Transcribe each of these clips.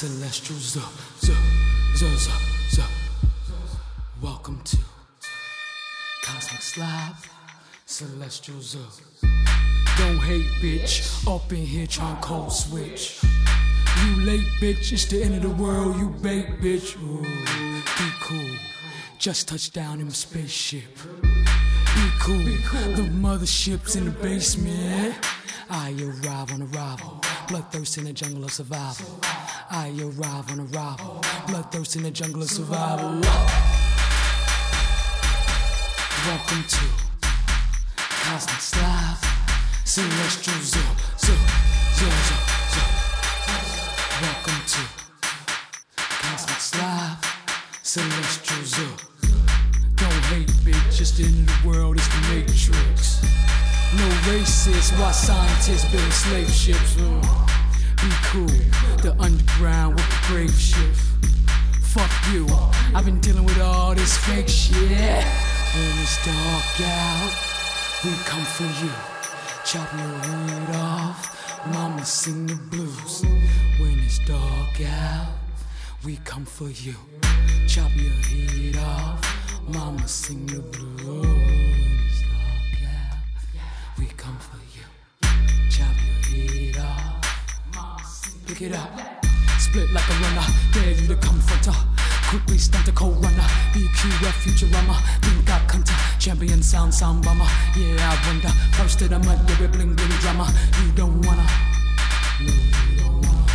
celestial z z z z z. Welcome to Cosmic Slab, celestial z. Don't hate, bitch. Up in here trying cold switch. You late, bitch. It's the end of the world. You bait, bitch. Ooh, be cool. Just touched down in my spaceship. Be cool. The mothership's in the basement. I arrive on arrival. Bloodthirst in the jungle of survival. I arrive on arrival. Bloodthirst in the jungle of survival. Welcome to Cosmic Slap. Celestial Zoo, Zoo, Zoo, Zoo, Zoo. Welcome to Cosmic Slap. Celestial Zoo. Don't hate, bitch. Just of the world is the matrix. No racists, why scientists build slave ships? Be cool, the underground with the brave shift. Fuck you, I've been dealing with all this fake shit. When it's dark out, we come for you. Chop your head off, mama sing the blues. When it's dark out, we come for you. Chop your head off, mama sing the blues. Come for you. Chop your head off, pick it up. Split like a runner, dare you to confront her. Quickly stunt a cold runner, BQF Futurama, think I cunter, champion sound sound bomber. Yeah, I wonder, first to the mud, yeah, bling bling drama. You don't wanna, no, you don't wanna.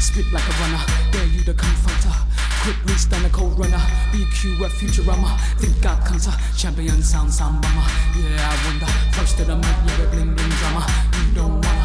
Spit like a runner, dare you to confront her. Quickly stun a cold runner, BQF Futurama, think I cunter, champion sound sound bomber. Yeah, I wonder, first to the mud, yeah, bling bling drama. You don't wanna,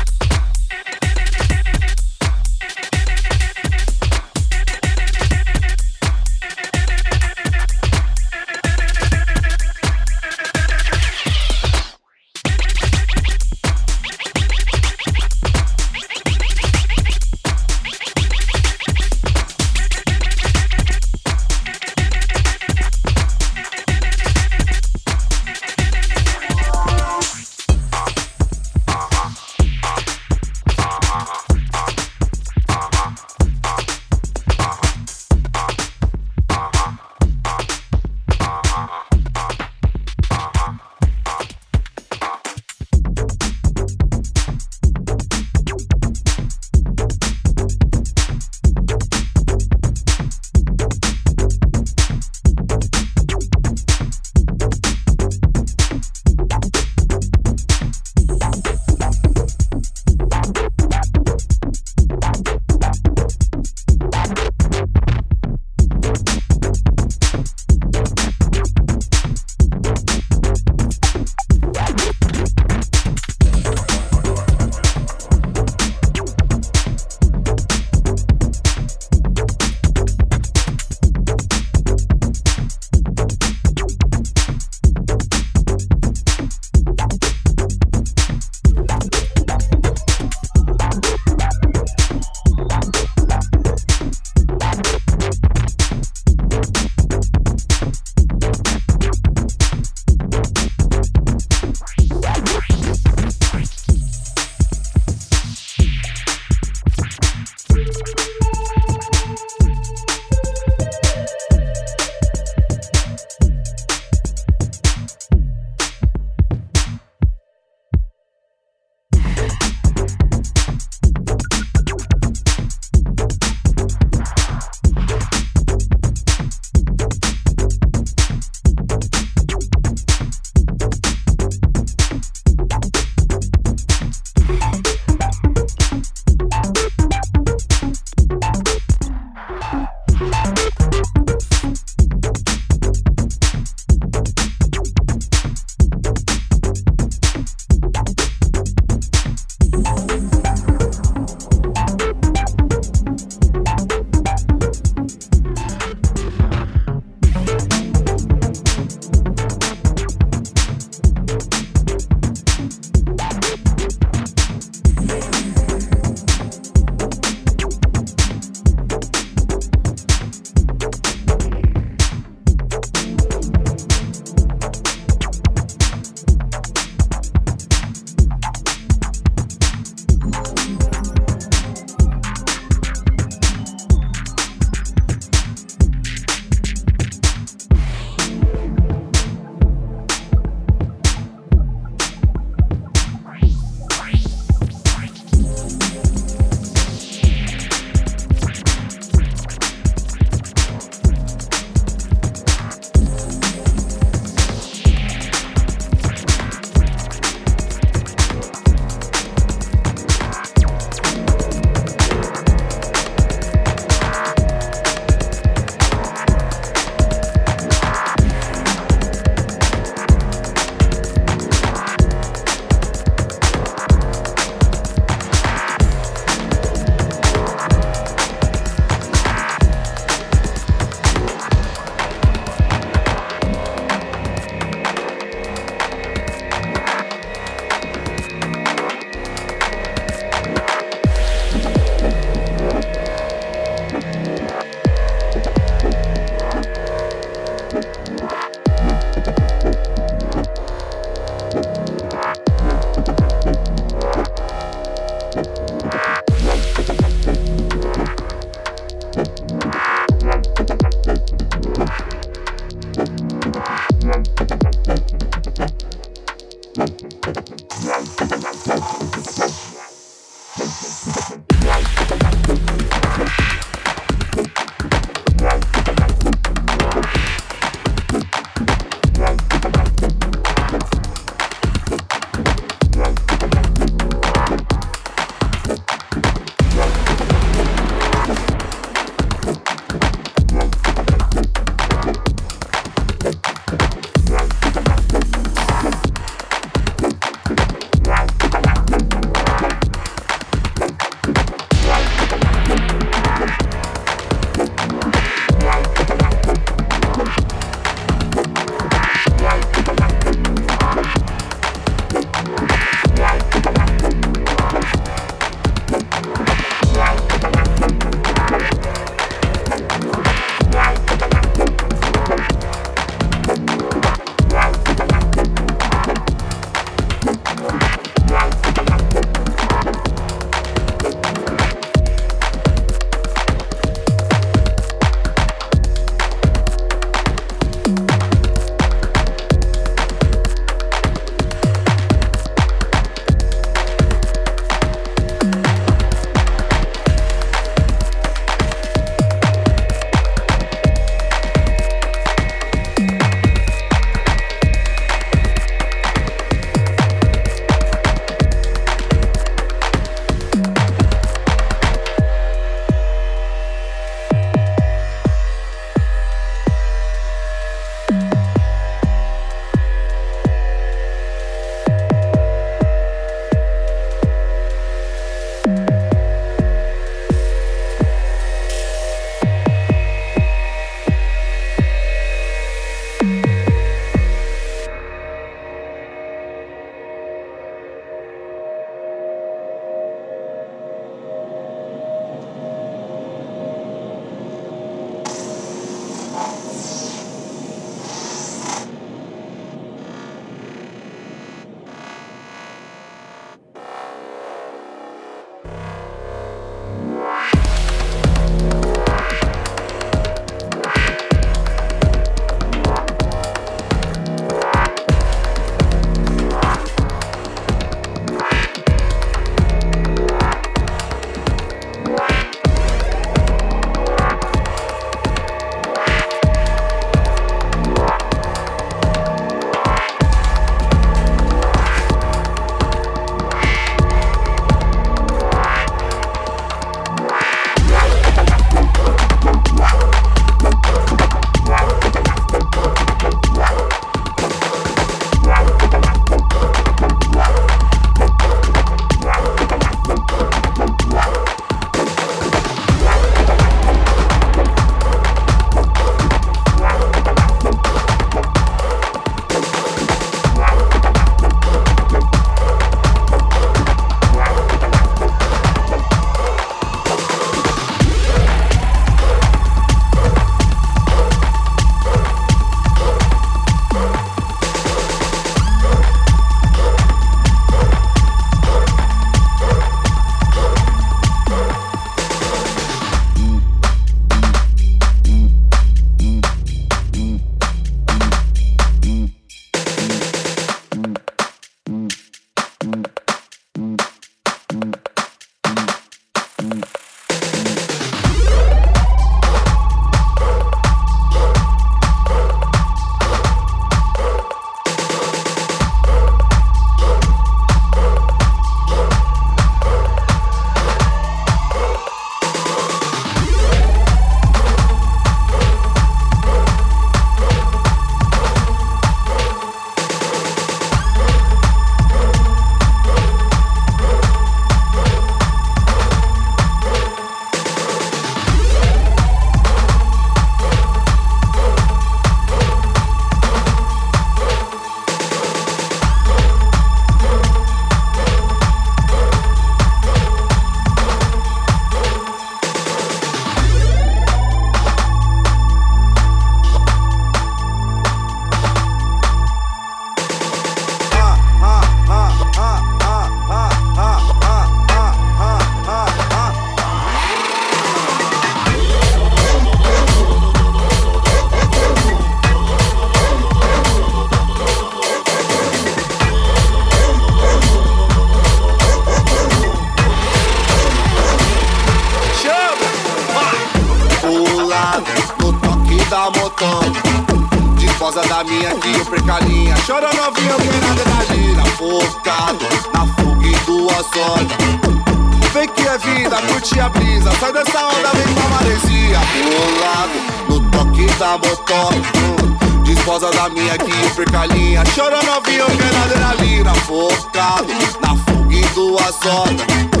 brisa. Sai dessa onda, vem pra maresia. Bolado no toque da motor. Hum, disposa da minha que eu precalinha. Chora novinha, eu na adrenalina. Focado na fuga e duas horas.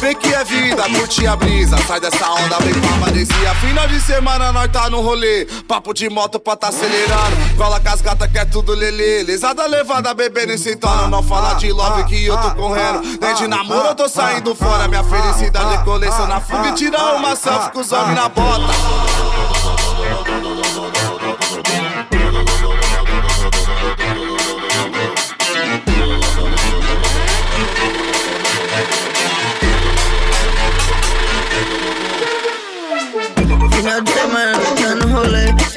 Vem que é vida, curte a brisa. Sai dessa onda, vem pra maresia. Final de semana nós tá no rolê. Papo de moto pra tá acelerando. Cola com as gatas que é tudo lelê. Lesada levada, bebendo e sentando. Não fala de love que eu tô correndo. Nem de namoro eu tô saindo fora. Minha felicidade é coleção na fuga e tirar uma selfie com os homens na bota.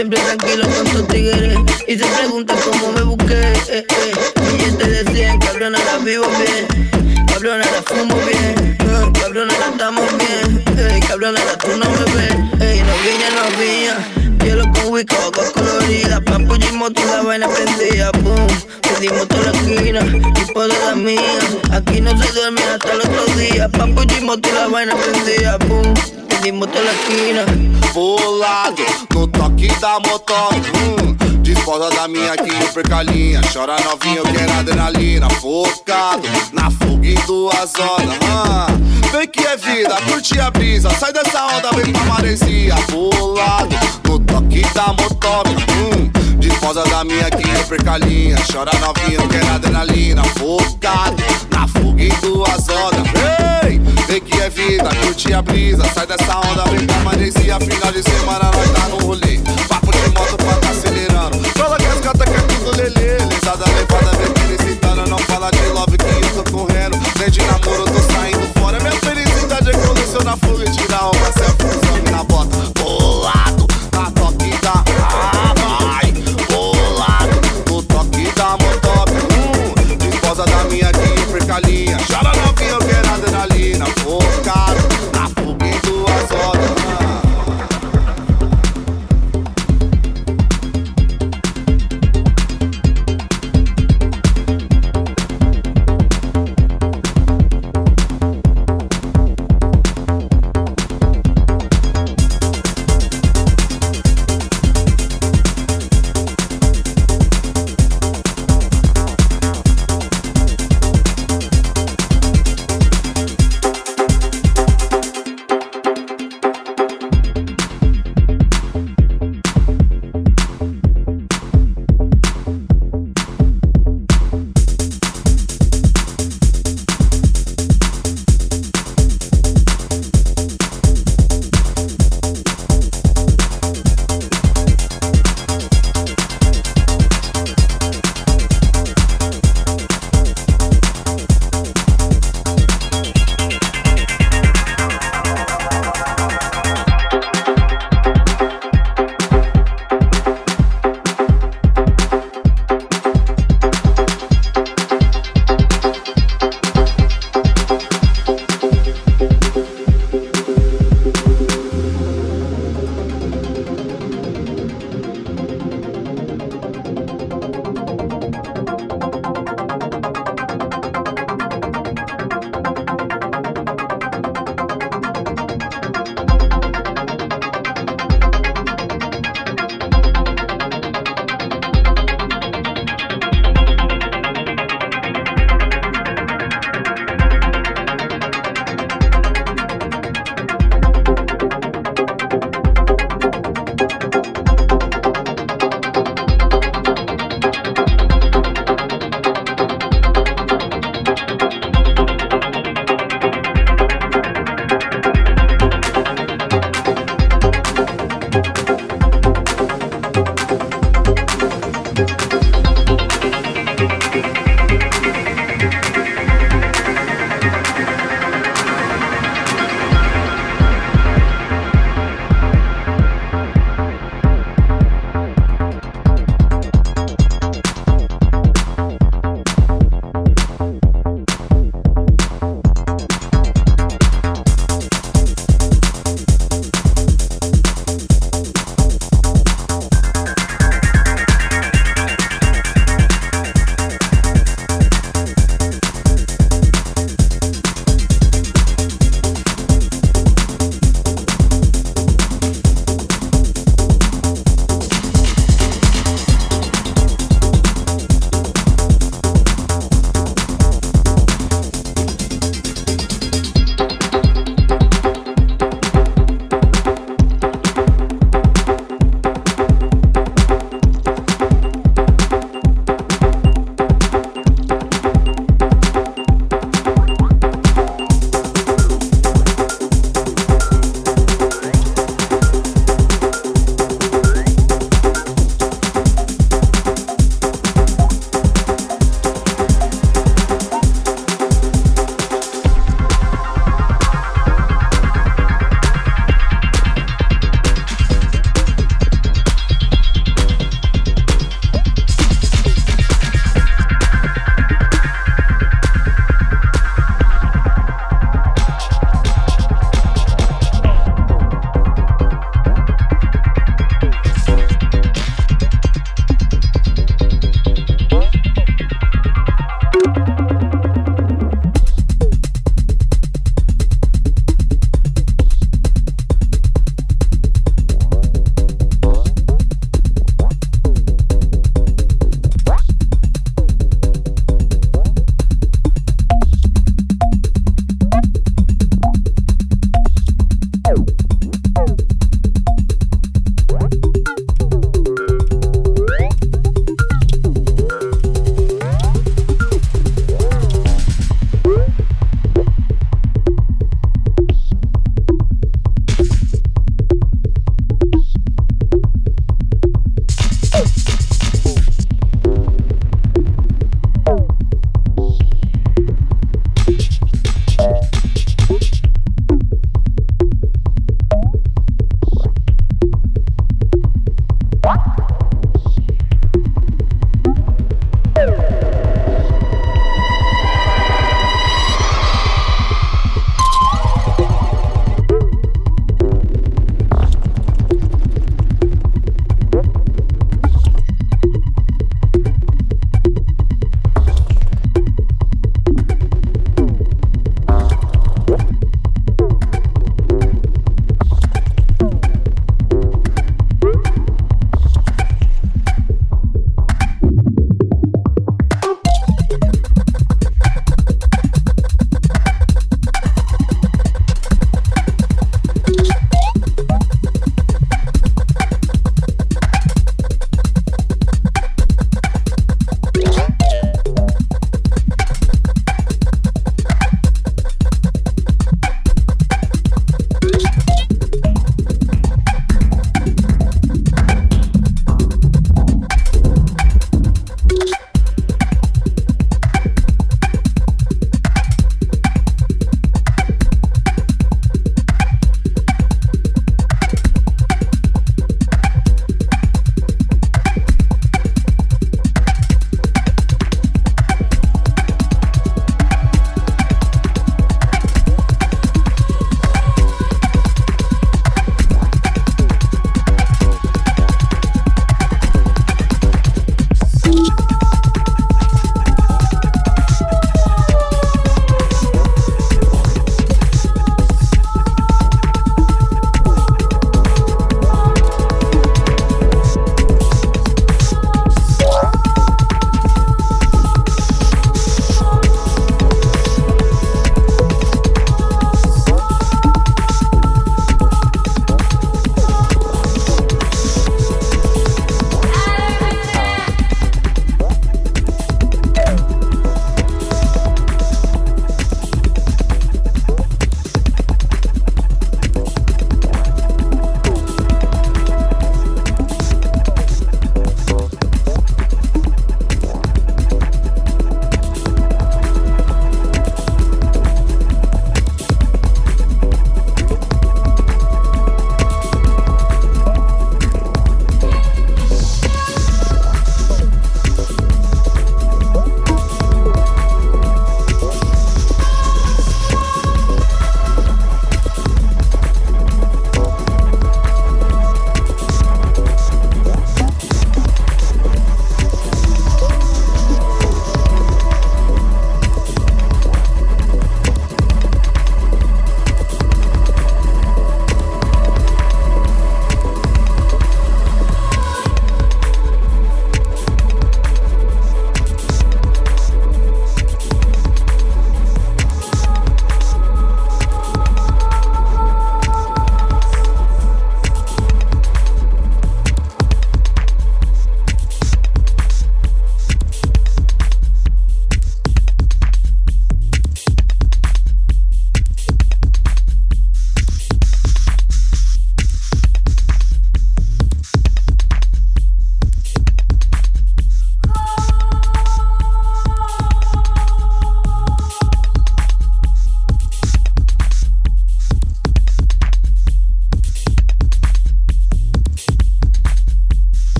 Siempre tranquilo con tus tigres. Y se pregunta cómo me busqué. Eh, eh. Billetes de 100, cabrón, ahora vivo bien. Cabrón, ahora fumo bien. Uh, cabrón, ahora estamos bien. Eh, cabrón, ahora tú no me ves. Ey, no vine, no vine. Hielo con whisky, colorida. Papu y moto, la vaina prendida. Boom, pedimos toda la esquina. Tipo de la mía. Aquí no se duerme hasta el otro día. Papu y moto, la vaina prendida. Boom. pedimos toda la esquina. Bolado no toque da motor. Hum, disposa da minha aqui, percalinha. Chora novinho, quero adrenalina. Focado na fuga em duas horas. Hum, vem que é vida, curte a brisa. Sai dessa onda, vem pra maresia. Bolado no toque da motor. Hum, Desposa da minha que é percalinha. Chora novinha, quer adrenalina. Focado na fuga em duas horas. Ei, vê que é vida, curte a brisa. Sai dessa onda, vem pra manesia. Final de semana nós tá no rolê. Papo de moto pra tá acelerando. Fala que as gatas querem tudo lelê. Lesada levada, vem citando Não fala de love que eu tô correndo. Nem de namoro, tô saindo fora. Minha felicidade é que eu na fuga e tirar uma selfie.